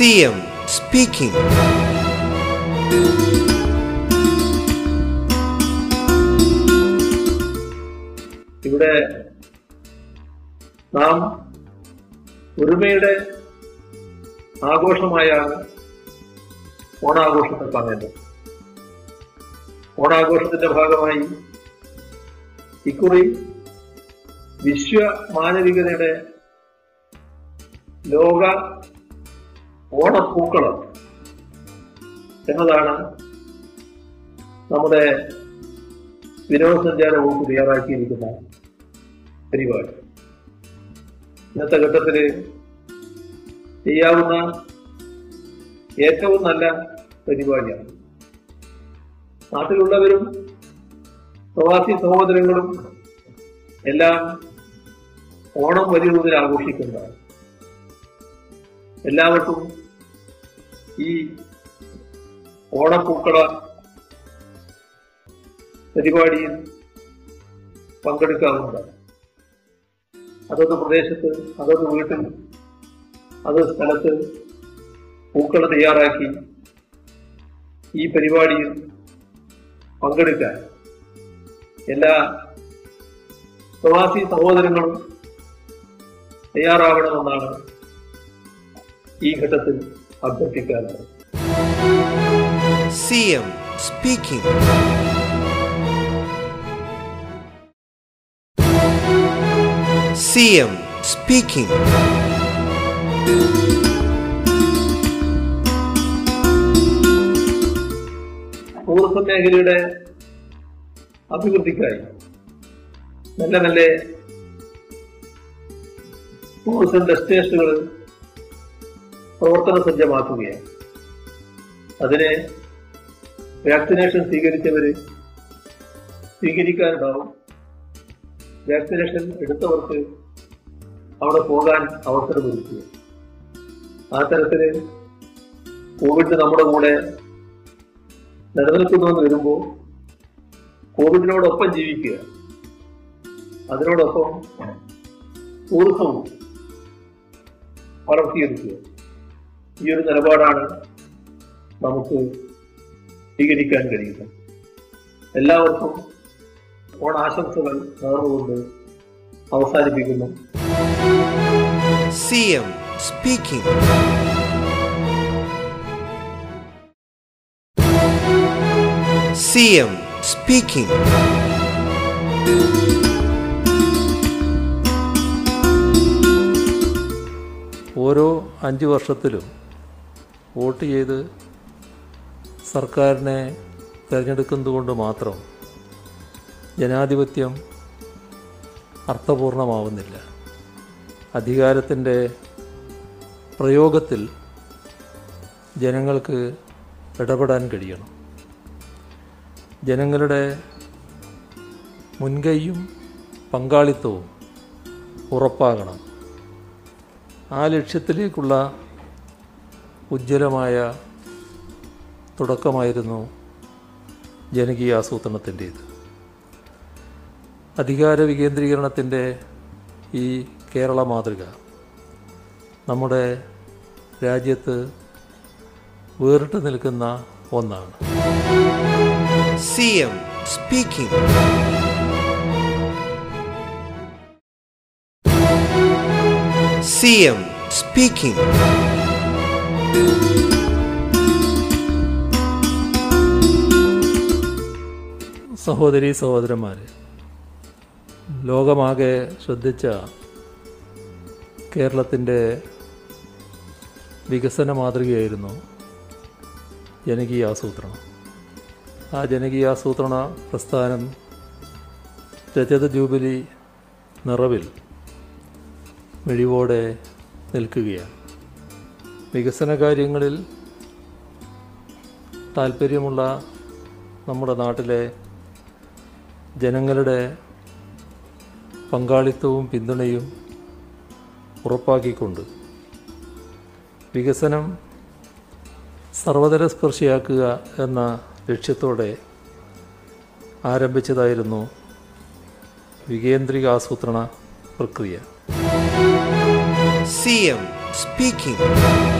CM speaking ഇവിടെ നാം ഒരുമയുടെ ആഘോഷമായാണ് ഓണാഘോഷത്തെ കാണേണ്ടത്. ഓണാഘോഷത്തിന്റെ ഭാഗമായി ഇക്കുറി വിശ്വ മാനവികതയുടെ ലോക ഓണപ്പൂക്കളം. എന്നതാണ് നമ്മുടെ വിനോദസഞ്ചാര വകുപ്പ് തയ്യാറാക്കിയിരിക്കുന്ന പരിപാടി. ഇന്നത്തെ ഘട്ടത്തിൽ ചെയ്യാവുന്ന ഏറ്റവും നല്ല പരിപാടിയാണ്. നാട്ടിലുള്ളവരും പ്രവാസി സഹോദരങ്ങളും എല്ലാം ഓണം വലിയ തോതിൽ ആഘോഷിക്കുന്നതാണ്. എല്ലാവർക്കും ഈ ഓണപ്പൂക്കള പരിപാടിയിൽ പങ്കെടുക്കാവുന്നതാണ് അതൊന്ന് പ്രദേശത്ത് അതൊന്ന് വീട്ടിൽ അത് സ്ഥലത്ത് പൂക്കൾ തയ്യാറാക്കി ഈ പരിപാടിയിൽ പങ്കെടുക്കാൻ എല്ലാ പ്രവാസി സഹോദരങ്ങളും തയ്യാറാവണമെന്നാണ് ഈ ഘട്ടത്തിൽ അഭ്യർത്ഥിക്കാറുള്ളത് CM speaking. CM speaking. Tourism മേഖലയുടെ അഭിവൃദ്ധിക്കായി നല്ല നല്ല ടൂറിസം ഡെസ്റ്റിനേഷനുകൾ പ്രവർത്തന സജ്ജമാക്കുകയാണ്. അതിനെ വാക്സിനേഷൻ സ്വീകരിച്ചവര് സ്വീകരിക്കാനുണ്ടാവും. വാക്സിനേഷൻ എടുത്തവർക്ക് അവിടെ പോകാൻ അവസരമൊരുക്കുക ആ തരത്തിൽ കോവിഡ് നമ്മുടെ കൂടെ നിലനിൽക്കുന്നുവെന്ന് വരുമ്പോൾ കോവിഡിനോടൊപ്പം ജീവിക്കുക. അതിനോടൊപ്പം ടൂറിസവും വളർത്തിയെടുക്കുക. ഈ ഒരു നിലപാടാണ് നമുക്ക് സ്വീകരിക്കാൻ കഴിയുന്നത്. എല്ലാവർക്കും ഓണാശംസകൾ നേർന്നുകൊണ്ട് അവസാനിപ്പിക്കുന്നു. സി എം സ്പീക്കിംഗ് ഓരോ അഞ്ച് വർഷത്തിലും വോട്ട് ചെയ്ത് സർക്കാരിനെ തിരഞ്ഞെടുക്കുന്നതുകൊണ്ട് മാത്രം ജനാധിപത്യം അർത്ഥപൂർണമാവുന്നില്ല. അധികാരത്തിന്റെ പ്രയോഗത്തിൽ ജനങ്ങൾക്ക് ഇടപെടാൻ കഴിയണം. ജനങ്ങളുടെ മുൻകൈയും പങ്കാളിത്തവും ഉറപ്പാകണം. ആ ലക്ഷ്യത്തിലേക്കുള്ള ഉജ്ജ്വലമായ തുടക്കമായിരുന്നു ജനകീയ ആസൂത്രണത്തിന്റേത്. അധികാര വികേന്ദ്രീകരണത്തിന്റെ ഈ കേരള മാതൃക നമ്മുടെ രാജ്യത്ത് വേറിട്ട് നിൽക്കുന്ന ഒന്നാണ്. C M speaking. C M speaking. സഹോദരി സഹോദരന്മാർ ലോകമാകെ ശ്രദ്ധിച്ച കേരളത്തിന്റെ വികസന മാതൃകയായിരുന്നു ജനകീയ ആസൂത്രണം. ആ ജനകീയ ആസൂത്രണ പ്രസ്ഥാനം രജത ജൂബിലി നിറവിൽ മിഴിവോടെ നിൽക്കുകയാണ്. വികസന കാര്യങ്ങളിൽ താല്പര്യമുള്ള നമ്മുടെ നാട്ടിലെ ജനങ്ങളുടെ പങ്കാളിത്തവും പിന്തുണയും ഉറപ്പാക്കിക്കൊണ്ട് വികസനം സർവതല സ്പർശിയാക്കുക എന്ന ലക്ഷ്യത്തോടെ ആരംഭിച്ചതായിരുന്നു വികേന്ദ്രിക ആസൂത്രണ പ്രക്രിയ സി എം speaking.